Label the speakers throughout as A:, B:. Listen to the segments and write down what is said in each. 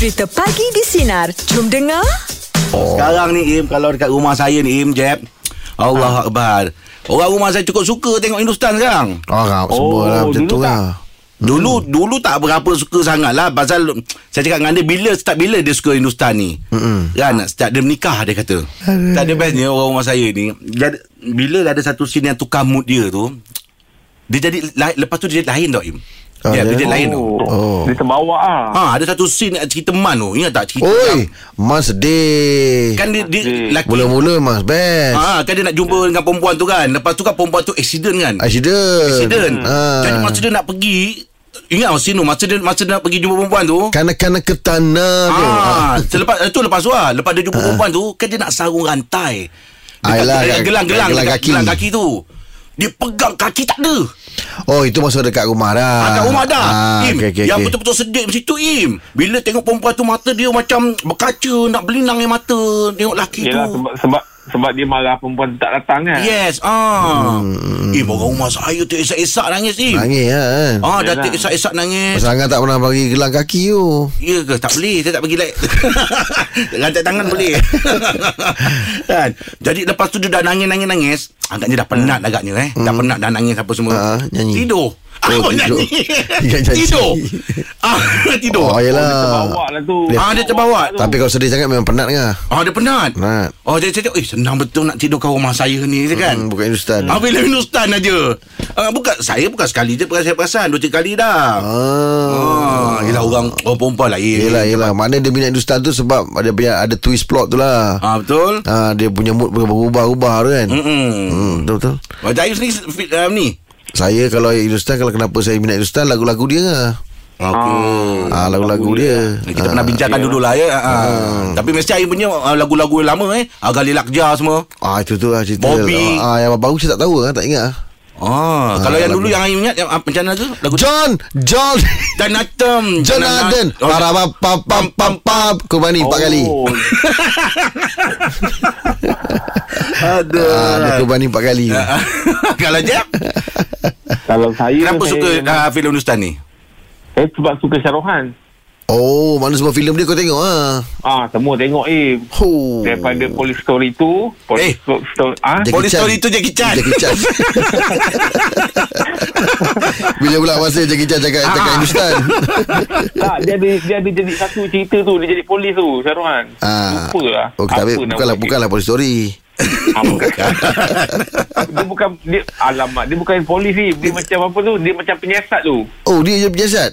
A: Cerita Pagi di Sinar. Jom dengar.
B: Sekarang ni Im Kalau dekat rumah saya ni Im Jeb Allah Akbar. Orang rumah saya cukup suka tengok Hindustan sekarang.
C: Orang oh, semua lah macam
D: dulu
C: tu lah.
B: Dulu dulu tak berapa suka sangat lah. Pasal Saya cakap dengan dia Bila start bila dia suka Hindustan ni?
C: Mm-mm.
B: Kan? Start dia menikah dia kata. Tak ada bestnya orang rumah saya ni. Dia, ada- Bila ada satu scene yang tukar mood dia tu Dia jadi lai- Lepas tu dia jadi lain tau Im
C: Ah,
B: Ya,
C: dia-
B: dia jadi lain tau
D: Oh,
C: Oh.
D: Dia terbawa ah.
B: Ha, ada satu scene cerita man tu Ingat tak cerita
C: Oi, Mas sedih.
B: Kan dia, dia laki
C: Mula-mula Mas best.
B: Ah, kan dia nak jumpa dengan perempuan tu kan. Lepas tu kan perempuan tu accident kan.
C: Accident.
B: Accident.
C: Ah.
B: Jadi masa dia nak pergi Ingat masa tu Masa dia, masa dia nak pergi jumpa perempuan tu
C: Kanak-kanak ke tanah tu.
B: Ah, selepas itu lepas tu lah. Lepas dia jumpa perempuan tu kan dia nak sarung rantai.
C: Ah,
B: Dekat, gelang-gelang
C: gelang kaki.
B: Gelang kaki tu. Dia pegang kaki tak ada.
C: Oh, itu masa dekat rumah dah.
B: Ah, kat rumah dah.
C: Ah,
B: Im,
C: okay, okay,
B: yang
C: okay.
B: betul-betul sedih macam tu Im. Bila tengok perempuan tu mata dia macam berkaca nak belinang yang mata tengok laki
D: Yelah
B: tu.
D: sebab sebab sebab dia marah perempuan tak datang kan.
B: Yes, ah. Hmm. Im orang rumah saya tu esak-esak nangis Im.
C: Nangis lah kan.
B: Ah, dah
D: Yalah.
B: esak-esak nangis.
C: Pasangan tak pernah bagi gelang kaki tu.
B: Ya ke? Tak boleh. Saya tak bagi like. Rantai tangan boleh. kan? Jadi lepas tu dia dah nangis-nangis-nangis. Agaknya dah penat agaknya eh. Dah penat dah nangis apa semua.
C: Ah, nyanyi.
B: Tidur.
C: Oh,
B: Oh,
C: tidur.
B: nyanyi.
C: Dia nyanyi.
B: tidur. ah, tidur.
C: Oh,
D: Dia
C: yelah.
D: terbawa lah tu.
B: Ah, dia terbawa.
C: Tapi kalau sedih sangat memang penat kan?
B: Ah, dia penat.
C: Penat.
B: Oh, dia cakap, eh senang betul nak tidur kat rumah saya ni kan.
C: Hmm, bukan Hindustan.
B: Ah, film Hindustan aja. Ah, bukan saya bukan sekali je perasan-perasan dua tiga kali dah.
C: Ah.
B: Ah, yelah orang orang perempuan lain.
C: Yelah, yelah. Mana dia minat Hindustan tu sebab ada punya ada twist plot tu lah.
B: Ah, betul.
C: Ah, dia punya mood berubah-ubah tu kan.
B: Hmm.
C: Hmm, betul betul.
B: Macam Ayus ni fit, um, ni.
C: Saya kalau Hindustan kalau kenapa saya minat Hindustan lagu-lagu dia lah.
B: Okey.
C: Ah, lagu-lagu dia.
B: Kita
C: ah.
B: pernah bincangkan dulu lah ya. Ah. Tapi mesti Ayus punya ah, lagu-lagu yang lama eh. Agali Lakja semua.
C: Ah itu tu lah cerita.
B: Bobby.
C: Ah yang baru saya tak tahu lah, tak ingat
B: Ah, kalau yang
C: lagu-
B: dulu yang ingat yang ah, macam mana tu? Lagu
C: John, John,
B: Dan Atom.
C: John Arden.
B: Oh,
C: Para pam pam pam pam pam. Kurbani empat kali.
D: Oh,
B: Ada.
C: Ah, dia kurbani empat kali.
B: kalau Jeb,
D: kalau saya
B: kenapa
D: saya,
B: suka ah, filem Hindustan ni?
D: Saya sebab suka Syarohan.
C: Oh, mana semua filem dia kau tengok ah.
D: Ah, semua tengok eh.
C: Ho.
D: Daripada Police Story tu,
B: Eh.
D: Police Story ah.
B: Police. Story tu Jackie Chan.
C: Jackie Chan. Bila pula masa Jackie Chan cakap cakap
B: Ah.
C: Hindustan.
D: tak, dia ada dia ada jadi satu cerita tu, dia jadi polis tu, Syarohan.
C: Ah.
D: Lupa lah.
C: Okey, tapi bukanlah
D: dia?
C: bukanlah police story.
D: Ah, bukan. dia bukan dia alamat dia bukan polis ni dia macam apa tu dia macam penyiasat tu
C: Oh, dia je penyiasat.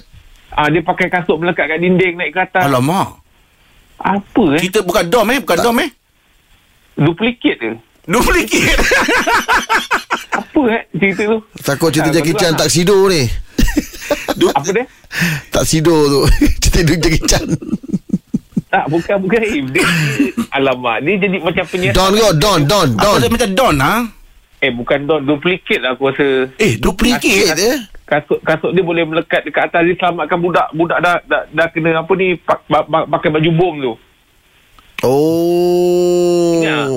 D: Ah dia pakai kasut melekat kat dinding naik ke atas
B: Alamak.
D: apa eh
B: Kita bukan dom eh, bukan dom eh.
D: duplicate ke
B: Duplicate.
D: apa eh cerita tu
C: Takut cerita
D: Ah,
C: Jackie Chan
D: lah.
C: taksido ni.
D: apa dia
C: Taksido tu. cerita Jackie Chan.
D: tak bukan bukan eh. dia, alamat dia jadi macam penyiasat
C: Don kau, Don, Don,
B: Apa
C: Don.
B: dia macam Don ha?
D: eh bukan don duplicate lah aku rasa
B: Eh, duplicate
C: Duplicate eh.
D: Kasut kasut dia boleh melekat dekat atas dia selamatkan budak budak dah dah, dah kena apa ni pak, pak, pak, pakai baju bom tu
C: Oh.
D: Ingat?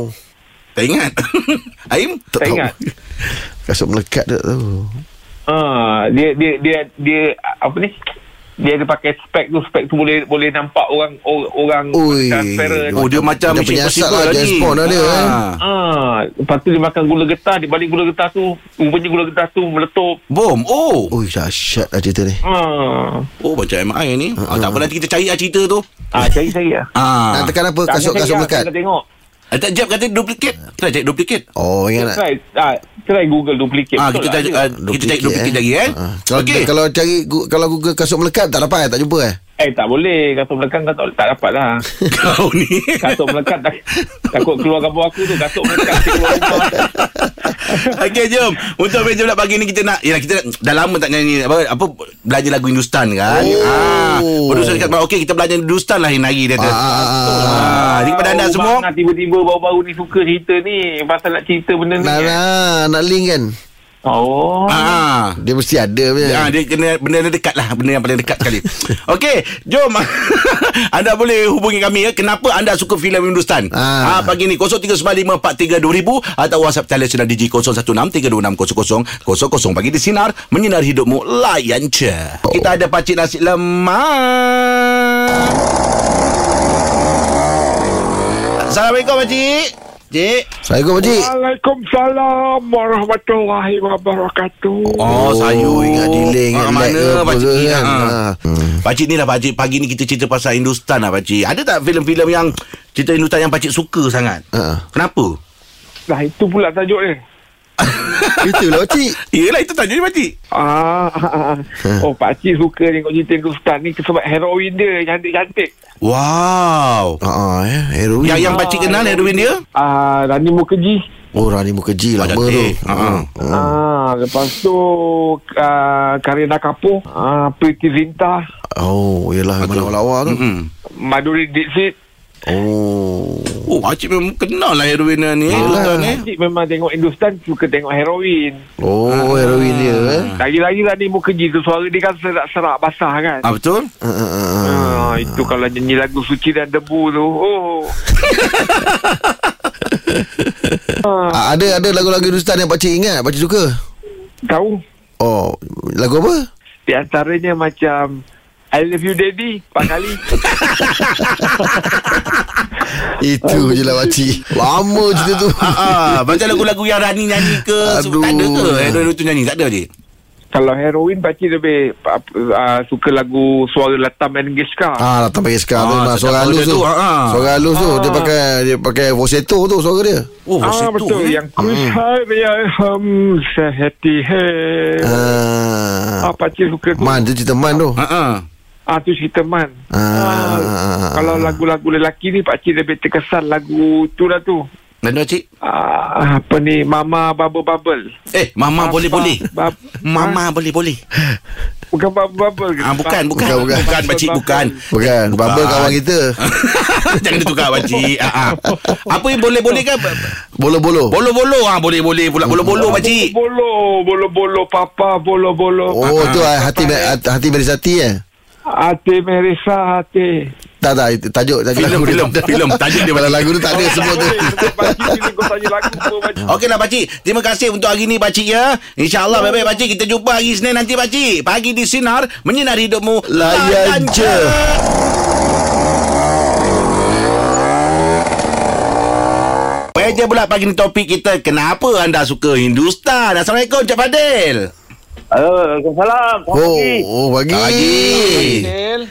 B: Tak ingat. Aim?
D: tak ingat
C: Kasut melekat tak tahu.
D: Ah, dia dia dia dia apa ni? Dia ada pakai spek tu, spek tu boleh boleh nampak orang or- orang
C: Ui.
D: transparent.
B: Oh, dia macam
C: Dia penyiasat
B: Impossible
C: lah, James
B: ni.
C: Bond lah dia.
B: Ah.
D: Ah, lepas tu dia makan gula getah, dia balik gula getah tu, rupanya gula getah tu meletup.
B: Bom. Oh.
C: Oh, dahsyat lah cerita ni.
D: Ah,
B: Oh, macam MI ni. Ah, tak apa nanti kita cari lah cerita tu.
D: ah cari saya lah.
C: Nak
B: Ah.
C: tekan apa?
D: Tak,
C: Kasut
D: lah,
C: melekat.
D: tengok.
B: Ah, tak jap kata duplicate. Try cari duplicate.
C: Oh, ingat nak.
D: Try, ah, try Google duplicate.
B: Ah, kita cari ah, kita cari duplicate lagi eh.
C: Ah. Kalau
B: Okey.
C: kalau cari kalau Google kasut melekat tak dapat eh? Tak jumpa eh?
D: Eh, tak boleh. Kasut melekat kau tak, tak dapat lah.
B: Kau ni.
D: Kasut melekat tak, takut keluar gambar aku tu. Kasut melekat nanti keluar rumah.
B: Okey, jom. Untuk meja pula pagi ni kita nak yalah kita dah lama tak nyanyi apa apa belajar lagu Hindustan kan.
C: Oh.
B: Ah. Producer dekat okey kita belajar Hindustan lah hari dia kata.
C: Ah, ah, ah, ah.
B: Ah, jadi kepada anda semua
D: tiba-tiba baru-baru ni suka cerita ni. Pasal nak cerita benda ni.
C: Nak, nak, nak link kan?
D: Oh.
B: Ah, ah.
C: Dia mesti ada punya.
B: Ah, dia kena benda yang dekat lah. Benda yang paling dekat sekali. Okey. Jom. anda boleh hubungi kami. Ya. Kenapa anda suka filem Hindustan? Ah.
C: ah.
B: pagi ni. 0395432000. Atau WhatsApp telefon di 0163260000. Pagi di Sinar. Menyinar hidupmu. Layan je. Oh. Kita ada pacik nasi lemak. Assalamualaikum pakcik. Cik.
C: Assalamualaikum pakcik
D: Waalaikumsalam warahmatullahi wabarakatuh.
B: Oh,
C: Oh, ingat delay Ingat
B: Ah, mana pakcik
C: ke
B: ni?
C: kan
B: Ha.
C: ha. Hmm.
B: Pakcik ni lah pakcik Pagi ni kita cerita pasal Hindustan lah pakcik Ada tak filem-filem yang Cerita Hindustan yang pakcik suka sangat
C: Ha.
B: Kenapa?
D: Nah, itu pula tajuk dia.
C: Itulah pakcik
B: Yelah itu tajuk ni pakcik
D: Ah, ah, ah. oh Pak Cik suka tengok cerita Hindustan ni sebab heroin dia cantik-cantik.
B: Wow
C: Ah, ya, heroin.
B: Yang yang pakcik kenal heroin dia
D: Ah, Rani Mukherjee.
C: Oh, Rani Mukherjee
B: Ah,
C: lama tu.
B: Ha.
C: Hmm.
D: Ah, lepas tu uh, Karina Kapoor, ah, Priti Zinta,
C: Oh, yelah memang lawa-lawa tu.
B: Mm-mm.
D: Maduri Dixit.
C: Oh.
B: Oh pakcik memang kenal lah heroin ni Hindustan ni
D: Pak Cik memang tengok Hindustan suka tengok heroin.
C: Oh, heroin dia eh.
D: Lagi-lagi Rani Mukherjee tu suara dia kan serak-serak basah kan.
B: Ah betul?
C: Ah, ah, ah, ah.
D: Ah, itu kalau nyanyi lagu Suci dan Debu tu. Oh.
C: Ah, ada ada lagu-lagu Hindustan yang pakcik ingat, pakcik suka.
D: Tahu?
C: Oh, lagu apa?
D: Di antaranya macam I love you daddy Empat kali
C: Itu je lah pakcik. Lama cerita tu.
B: Ah, ah, macam lagu-lagu yang Rani nyanyi ke
C: Aduh.
B: Tak ada ke heroin tu nyanyi Tak ada je
D: Kalau heroin Pakcik lebih uh, Suka lagu Suara Latam and Giska
C: Ah, pakai sekarang tu
B: Ah,
C: memang
B: sedap
C: suara halus tu.
B: tu, ah, ah.
C: Suara halus tu dia pakai dia pakai falsetto tu suara dia.
B: Oh
D: Ah
B: situ,
D: betul
B: eh.
D: Yang Kusaya hum Sehati hai
C: Ah.
D: Ah Pakcik suka tu
C: Man tu cerita Man tu.
B: Ah, ah.
D: Ah tu cerita man
C: Ah.
D: Kalau lagu-lagu lelaki ni Pakcik lebih terkesan Lagu tu lah tu
B: Dan pakcik
D: ah, Apa ni Mama Bubble Bubble
B: Eh Mama boleh-boleh
D: Bab-
B: Mama boleh-boleh
D: Bukan Bubble Bubble ke?
B: Ah bukan bukan
C: Bukan, bukan.
B: bukan pakcik bukan.
C: Bukan, Bubble kawan kita.
B: Jangan ditukar pakcik. Ah, ah. Apa yang boleh-boleh kan?
C: Bolo-bolo.
B: Bolo-bolo ah boleh-boleh pula bolo-bolo pakcik.
D: Bolo Bolo Bolo Papa Bolo Bolo
C: Oh, tu ah, hati hati Merisati eh.
D: Hati Merisa Hati
C: Tak tak itu tajuk tajuk
B: Filem
C: lagu dia.
B: filem filem tajuk dia pakcik.
C: lagu tu tak ada semua tu.
D: Kau tanya lagu Pakcik.
B: Terima kasih untuk hari ni pakcik ya. InsyaAllah baik-baik pakcik kita jumpa hari Senin nanti pakcik. Pagi di sinar menyinari hidupmu.
C: Layan je.
B: Meja pula pagi ni topik kita Kenapa anda suka Hindustan Assalamualaikum Cik Fadil
E: Waalaikumsalam. Selamat
C: Oh,
E: pagi.
C: oh pagi.
B: Pagi.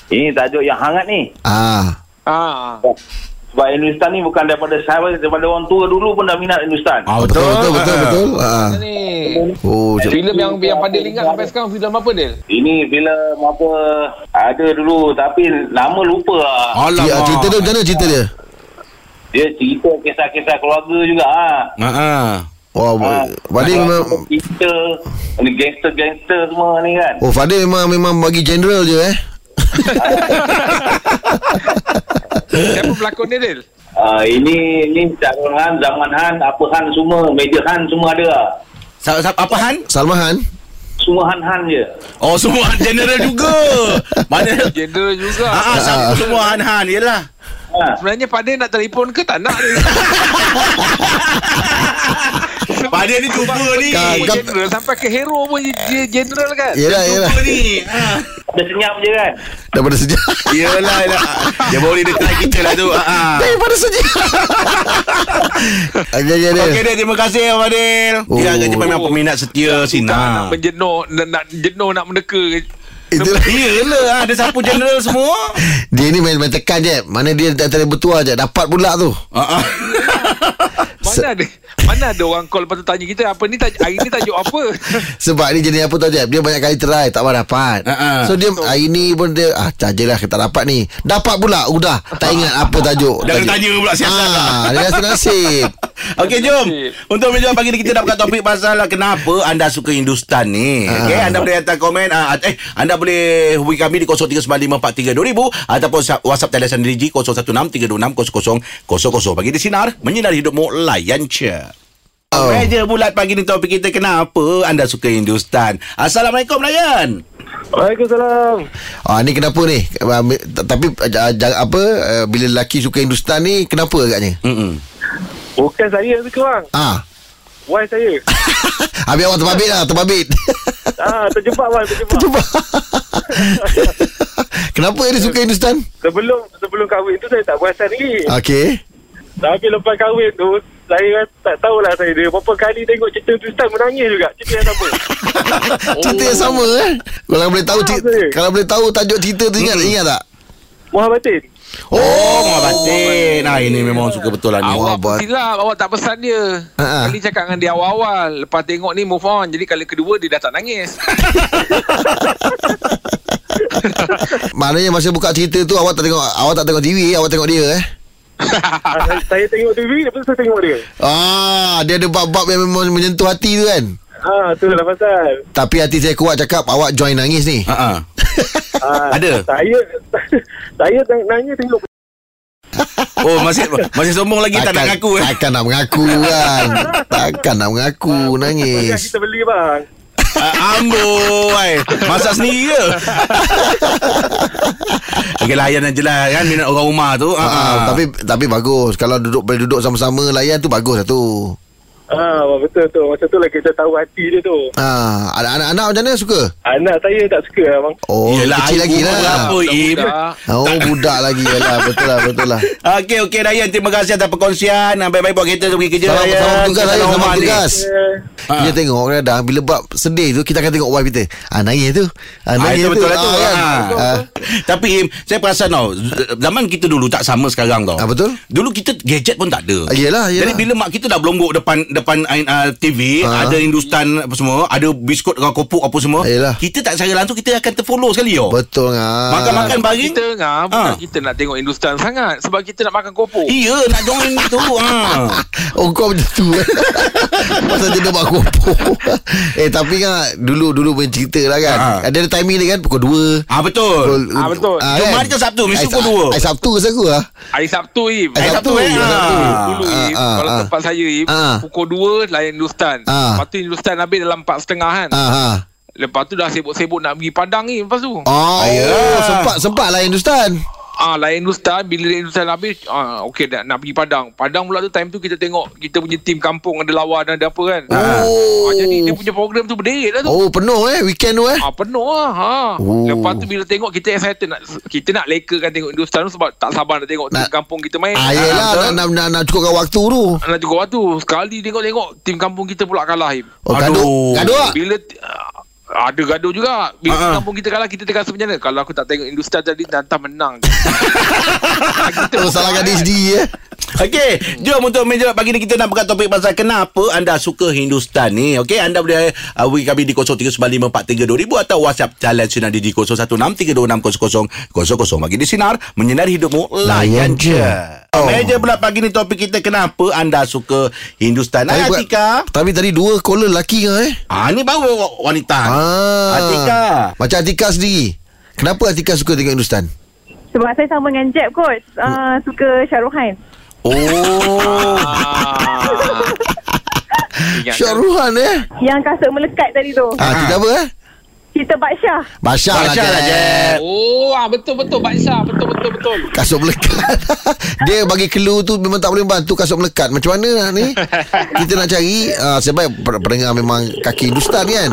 E: Ini tajuk yang hangat ni.
C: Ah.
D: Ah,
E: Sebab Hindustan ni bukan daripada saya, daripada orang tua dulu pun dah minat Hindustan.
B: Ah,
C: Betul betul betul betul. Ah.
F: Ni
C: Oh, cik.
F: filem yang yang Fadil ingat sampai sekarang filem apa Del?
E: Ini filem apa ada dulu tapi nama lupa lah.
B: Alamak
C: Ya, cerita dia macam mana cerita dia?
E: Dia cerita kisah-kisah keluarga juga ah.
B: Ah, ah.
C: Wah,
E: Ah,
C: Fadil memang
E: Kita Ni gangster-gangster semua ni kan
C: Oh, Fadil memang memang bagi general je eh.
F: Siapa pelakon dia Del?
E: uh, Ini Ini Syarul Han Zaman Han Apa Han semua Major Han semua ada lah.
B: Sa- sa- Apa Han?
C: Salmahan.
E: Semua Han-Han je
B: Oh semua Han general juga Mana
F: General juga.
B: Ah, ah, sama semua Han Han Yelah
E: ha.
F: Sebenarnya Fadil nak telefon ke tak nak ni?
B: Pada ni cuba ni
F: Dia general sampai ke hero pun dia general kan?
C: Yelah, yelah.
B: Cuba ni ah.
E: Ada senyap je kan
C: Daripada sejak.
B: Yelah yelah. Dia boleh dia try kita lah tu ah, ah.
C: Daripada sejak. Aja aja dia.
B: Okey dia terima kasih Fadil
C: Oh.
B: Dia agaknya memang peminat setia
F: Tak nak
B: Sina
F: menjenuh nak, nak jenuh nak meneka
C: Itulah.
B: Yelah ada sapu general semua
C: Dia ni main, main tekan je. Mana dia tak tak bertuah je. Dapat pula tu.
B: ah, ah.
F: Mana ada Mana ada orang call Lepas tu tanya kita Apa ni taj- hari ni tajuk apa
C: Sebab ni jenis apa tahu je Dia banyak kali try Tak pernah dapat
B: Ha, ha.
C: So dia hari ni pun dia Ah cajalah kita dapat ni Dapat pula Udah Tak ingat apa tajuk
B: Jangan
C: tajuk.
B: tanya pula lah.
C: ah, Dia rasa nasib
B: Okey jom Untuk meja pagi ni kita dapat topik pasal lah Kenapa anda suka Hindustan ni
C: Ah.
B: Okey anda boleh hantar komen ah, Eh anda boleh hubungi kami di 0395432000 Ataupun sa- WhatsApp telesan Digi 0163260000 Bagi di Sinar Menyinari hidupmu Layan je.
C: Oh.
B: Meja bulat pagi ni topik kita? Kenapa anda suka Hindustan Assalamualaikum Layan
D: Waalaikumsalam.
C: Ah ni kenapa ni? Ah, Tapi apa ah, Bila lelaki suka Hindustan ni Kenapa agaknya?
B: Mm-mm.
D: Bukan saya tu korang
C: Ah.
D: Why saya.
C: Habis awak terbabit lah Terbabit
D: Ah terjebak bang terjebak.
C: Cuba Kenapa dia suka Hindustan
D: Sebelum sebelum kahwin tu saya tak perasan lagi
C: Okey.
G: Tapi lepas kahwin tu Saya tak tahulah saya dia. Berapa kali tengok cerita Tristan menangis juga. Cerita yang sama.
C: Cerita yang sama eh? Kalau boleh tahu
G: Ah,
C: cerita. Kalau boleh tahu tajuk cerita tu ingat ingat tak?
G: Muhammadin
C: Oh,
B: Oh, Muhammad Batin. Nah, ini memang suka betul lah ni.
C: Awak-
F: pun silap Awak tak pesan dia
C: Ha-ha.
F: Kali cakap dengan dia awal-awal Lepas tengok ni move on Jadi kali kedua Dia dah tak nangis
C: Maknanya masa buka cerita tu awak tak tengok awak tak tengok TV, awak tengok dia eh.
G: Saya, tengok TV Lepas tu saya tengok dia
C: Ah, dia ada bab-bab yang memang menyentuh hati tu kan.
G: Ah, tu lah pasal
C: Tapi hati saya kuat cakap awak join nangis ni.
B: Ha ah.
G: Ah,
B: Ada?
G: Saya Saya teng- nanya tengok
B: Oh, masih masih sombong lagi tak nak ngaku eh.
C: Takkan nak mengaku kan. Takkan nak mengaku nangis.
G: kita beli bang
B: Ah, Amboi. Masak sendiri ke? Okey, layan je lah kan minat orang rumah tu. Ha
C: Ah,
B: ah.
C: tapi tapi bagus kalau duduk boleh duduk sama-sama layan tu bagus lah tu.
G: Ah, betul tu. Masa tu lah kita tahu hati dia tu.
C: Ah, anak-anak macam mana suka?
G: Anak saya tak suka lah bang.
C: Oh,
B: Yelah,
C: kecil lagi lah.
B: berapa, Im?
F: Budak.
C: Oh, budak lagi lah. Betul lah, betul lah.
B: Okey, okey Ryan. Terima kasih atas perkongsian. Ah, Baik-baik buat kereta pergi kerja Ryan.
C: petugas
B: Kita
C: salam
B: rumah ni.
C: petugas.
G: Eh,
B: Ha.
C: Kita tengok kadang bila bab sedih tu kita akan tengok wife kita. Ah nangis tu. Ah
B: Ah,
C: nangis
B: itu
C: tu.
B: betul lah tu.
C: Ah, kan?
B: Ah.
C: Ah.
B: Tapi Im, saya perasan tau, zaman kita dulu tak sama sekarang tau.
C: Ah, betul.
B: Dulu kita gadget pun tak ada.
C: Ah, yelah, yelah.
B: Jadi bila mak kita dah belonggok depan depan uh, TV,
C: Ah.
B: ada Hindustan apa semua, ada biskut dengan kopok apa semua.
C: Yelah.
B: Kita tak secara langsung kita akan terfollow sekali yo.
C: Betul ngah.
B: Makan-makan baring.
F: Kita ngah Bukan
B: Ah.
F: kita nak tengok Hindustan sangat Sebab kita nak makan kopok
B: Iya, nak join itu. ha.
C: Oh kau macam tu eh. Pasal dia nak kopo Eh tapi kan Dulu Dulu punya cerita lah kan
B: Ha.
C: Ada timing dia kan Pukul 2
B: Ah betul.
F: Ah, betul.
B: Jumaat ke Sabtu? Mesti pukul 2.
C: Hari Sabtu aku lah
F: Hari Sabtu Im
B: Hari Sabtu, eh?
C: Hari Sabtu.
B: Ah.
F: Dulu
C: Ah,
F: Im
C: ah,
F: Kalau
C: ah.
F: tempat saya Im
C: Ah.
F: Pukul 2 Layan Hindustan
C: Ah.
F: Lepas tu Hindustan habis dalam 4.30 kan
C: ha.
F: Lepas tu dah sibuk-sibuk Nak pergi Padang ni Lepas tu
C: Oh,
B: Ayolah.
C: sempat sempat lah Hindustan.
F: Ah, lain Hindustan Bila Hindustan habis ah, Okey nak, nak pergi Padang Padang pula tu time tu kita tengok Kita punya tim kampung Ada lawan ada apa kan
C: Oh.
F: ah, Jadi dia punya program tu berderet lah tu
C: Oh, penuh eh weekend tu eh.
F: Ah penuh lah ha.
C: Oh.
F: Lepas tu bila tengok kita excited nak kita nak lekakan tengok Hindustan tu sebab tak sabar nak tengok tim
C: Nak-
F: kampung kita main.
C: Ah, yelah nak, nak, nak, nak cukupkan waktu tu.
F: Nak juga waktu Sekali tengok-tengok Tim kampung kita pula kalah.
C: Oh,
B: Aduh.
C: gaduh. Gaduh?
F: Bila uh, ada gaduh juga Bila
B: Ah, ah.
F: kampung kita kalah Kita tengah rasa macam mana Kalau aku tak tengok Hindustan tadi Nanti menang kita
C: Oh, salahkan diri sendiri eh.
B: Okey, jom untuk meja pagi ni kita nak buka topik pasal kenapa anda suka Hindustan ni. Okey, anda boleh uh, hubungi kami di 0395432000 atau WhatsApp jalan sinar di 0163260000. Bagi di sinar menyinari hidupmu layan je.
C: Oh.
B: Meja pula pagi ni topik kita kenapa anda suka Hindustan. Hai
C: buat-
B: Atika.
C: Tapi tadi dua caller lelaki kan eh?
B: Ah ni baru wanita.
C: Ah.
B: Atika.
C: Macam Atika sendiri. Kenapa Atika suka tengok Hindustan?
H: Sebab saya sama dengan Jeb kot uh, Suka Syaruhan
B: Oh.
F: Ingatkan.
C: Syahruhan eh?
H: Yang kasut melekat tadi tu
C: Ah, cerita apa eh?
H: Cerita Baksyah
C: Basyar lah,
B: Basyar lah,
C: Jeb.
F: Oh ah, betul betul Baksa betul betul betul.
C: Kasut melekat. Dia bagi clue tu Memang tak boleh bantu Kasut melekat. Macam mana ni? Kita nak cari uh, per- pendengar memang Kaki Hindustan kan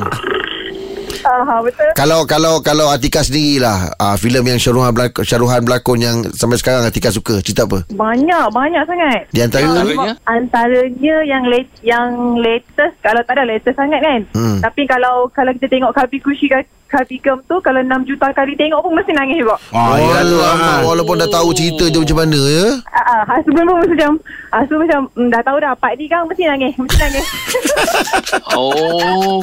H: uh, Betul
C: Kalau kalau kalau Atika sendirilah uh, filem yang Syaruhan berlakon, Syaruhan berlakon yang sampai sekarang Atika suka. Cerita apa?
H: Banyak Banyak sangat
C: Di antara
F: Antaranya?
H: Antaranya yang late, yang latest Kalau tak ada latest sangat kan
C: Hmm.
H: Tapi kalau Kalau kita tengok Kabi Kushi Kabi Gem tu Kalau 6 juta kali tengok pun Mesti nangis juga
B: Ah, ya tu.
C: Alamak,
B: ah.
C: walaupun dah tahu cerita dia macam mana ya.
H: Ah, uh, husband pun mesti macam Husband macam mm, Dah tahu dah Pak ni kan mesti nangis Mesti nangis
F: Oh.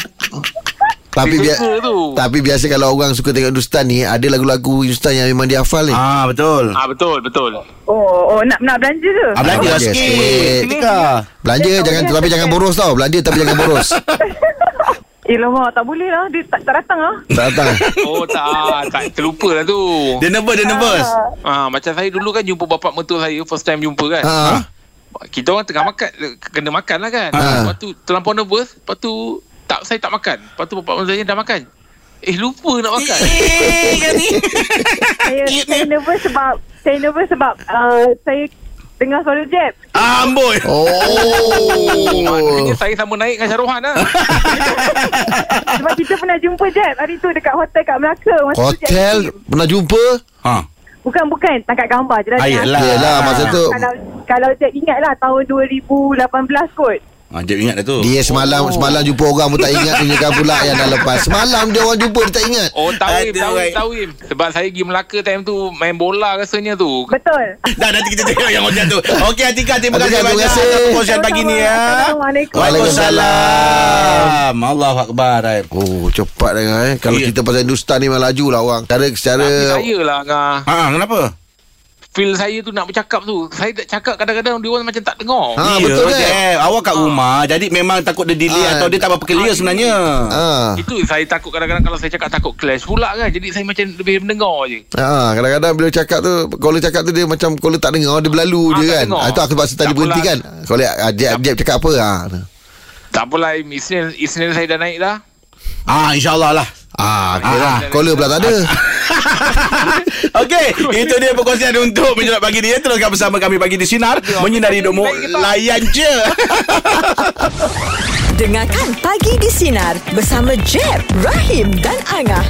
C: Tapi
F: suka tu.
C: tapi biasa kalau orang suka tengok Hindustan ni ada lagu-lagu Hindustan yang memang dia hafal ni.
B: Ah betul.
F: Ah betul betul.
H: Oh, oh nak nak belanja ke?
B: Ah, belanja
C: Belanja
B: sikit.
C: sikit.
B: Atika.
C: Belanja jangan tapi jangan boros tau. Belanja tapi jangan boros.
H: Eh lama tak boleh lah Dia tak, tak datang lah
C: Tak datang.
F: Oh tak tak terlupa lah tu.
B: Dia nervous, dia nervous.
F: Ah macam saya dulu kan jumpa bapak mertua saya first time jumpa kan.
C: Ha.
F: Kita orang tengah makan kena makan lah kan.
C: Ha.
F: Lepas tu terlampau nervous, lepas tu tak saya tak makan. Lepas tu bapak mertua saya dah makan. Eh lupa nak makan.
B: Eh, kan ni.
H: Saya, saya nervous sebab Saya nervous sebab uh, Saya dengar suara Jeb
B: Amboi.
C: Oh.
F: Maknanya saya sama naik dengan Syaruhan lah.
H: Sebab kita pernah jumpa Jeb Hari tu dekat hotel kat Melaka Masa
C: Hotel pernah jumpa?
B: Ha.
H: Bukan bukan tangkap gambar je lah.
B: Ah. Yelah
C: masa tu
H: Kalau kalau Jeb ingat lah tahun 2018 kot.
B: Ah, Jeb ingat dah tu.
C: Dia semalam Semalam jumpa orang pun tak ingat Dia cakap pula yang dah lepas Semalam dia orang jumpa Dia tak ingat
F: Oh tahu Im,
B: Aduh,
F: tahu Im,
B: baik.
F: tahu. Sebab saya pergi Melaka time tu main bola rasanya tu.
H: Betul.
B: Dah nanti kita tengok yang macam tu. Okey Atika terima kasih
C: terima
B: banyak
C: kasih.
B: atas perkongsian pagi ni ya.
H: Assalamualaikum.
B: Waalaikumsalam. Allahu akbar.
C: Oh cepat dengar eh Kalau kita pasal Hindustan ni Memang laju lah orang Secara Secara
F: Tapi saya lah ngah.
B: Ha kenapa?
F: Feel saya tu nak bercakap tu. Saya tak cakap kadang-kadang dia orang macam tak dengar.
C: Ha,
B: Ya,
C: betul kan?
B: Jeb. Awak kat rumah jadi memang takut dia delay
C: Ah.
B: atau dia tak berapa clear sebenarnya.
C: Ha.
F: Itu saya takut kadang-kadang kalau saya cakap takut clash pula kan. Jadi saya macam lebih mendengar je.
C: Ha, kadang-kadang bila cakap tu Caller cakap tu dia macam Caller tak dengar Dia berlalu
F: Ah,
C: je kan
F: dengar.
C: ha, Itu aku sebab tadi berhenti kan Caller ah, Jeb, Jeb cakap apa ha.
F: Tak apalah. Isnin, Isnin saya dah naik dah.
B: Ah insyaallah lah.
C: Ah, okay
B: Ah,
C: lah. Caller pula tak ada
B: Okey, itu dia perkongsian untuk menjelat pagi ni. Teruskan bersama kami pagi di sinar menyinari hidupmu. Layan je.
A: Dengarkan Pagi di Sinar bersama Jeb, Rahim dan Angah.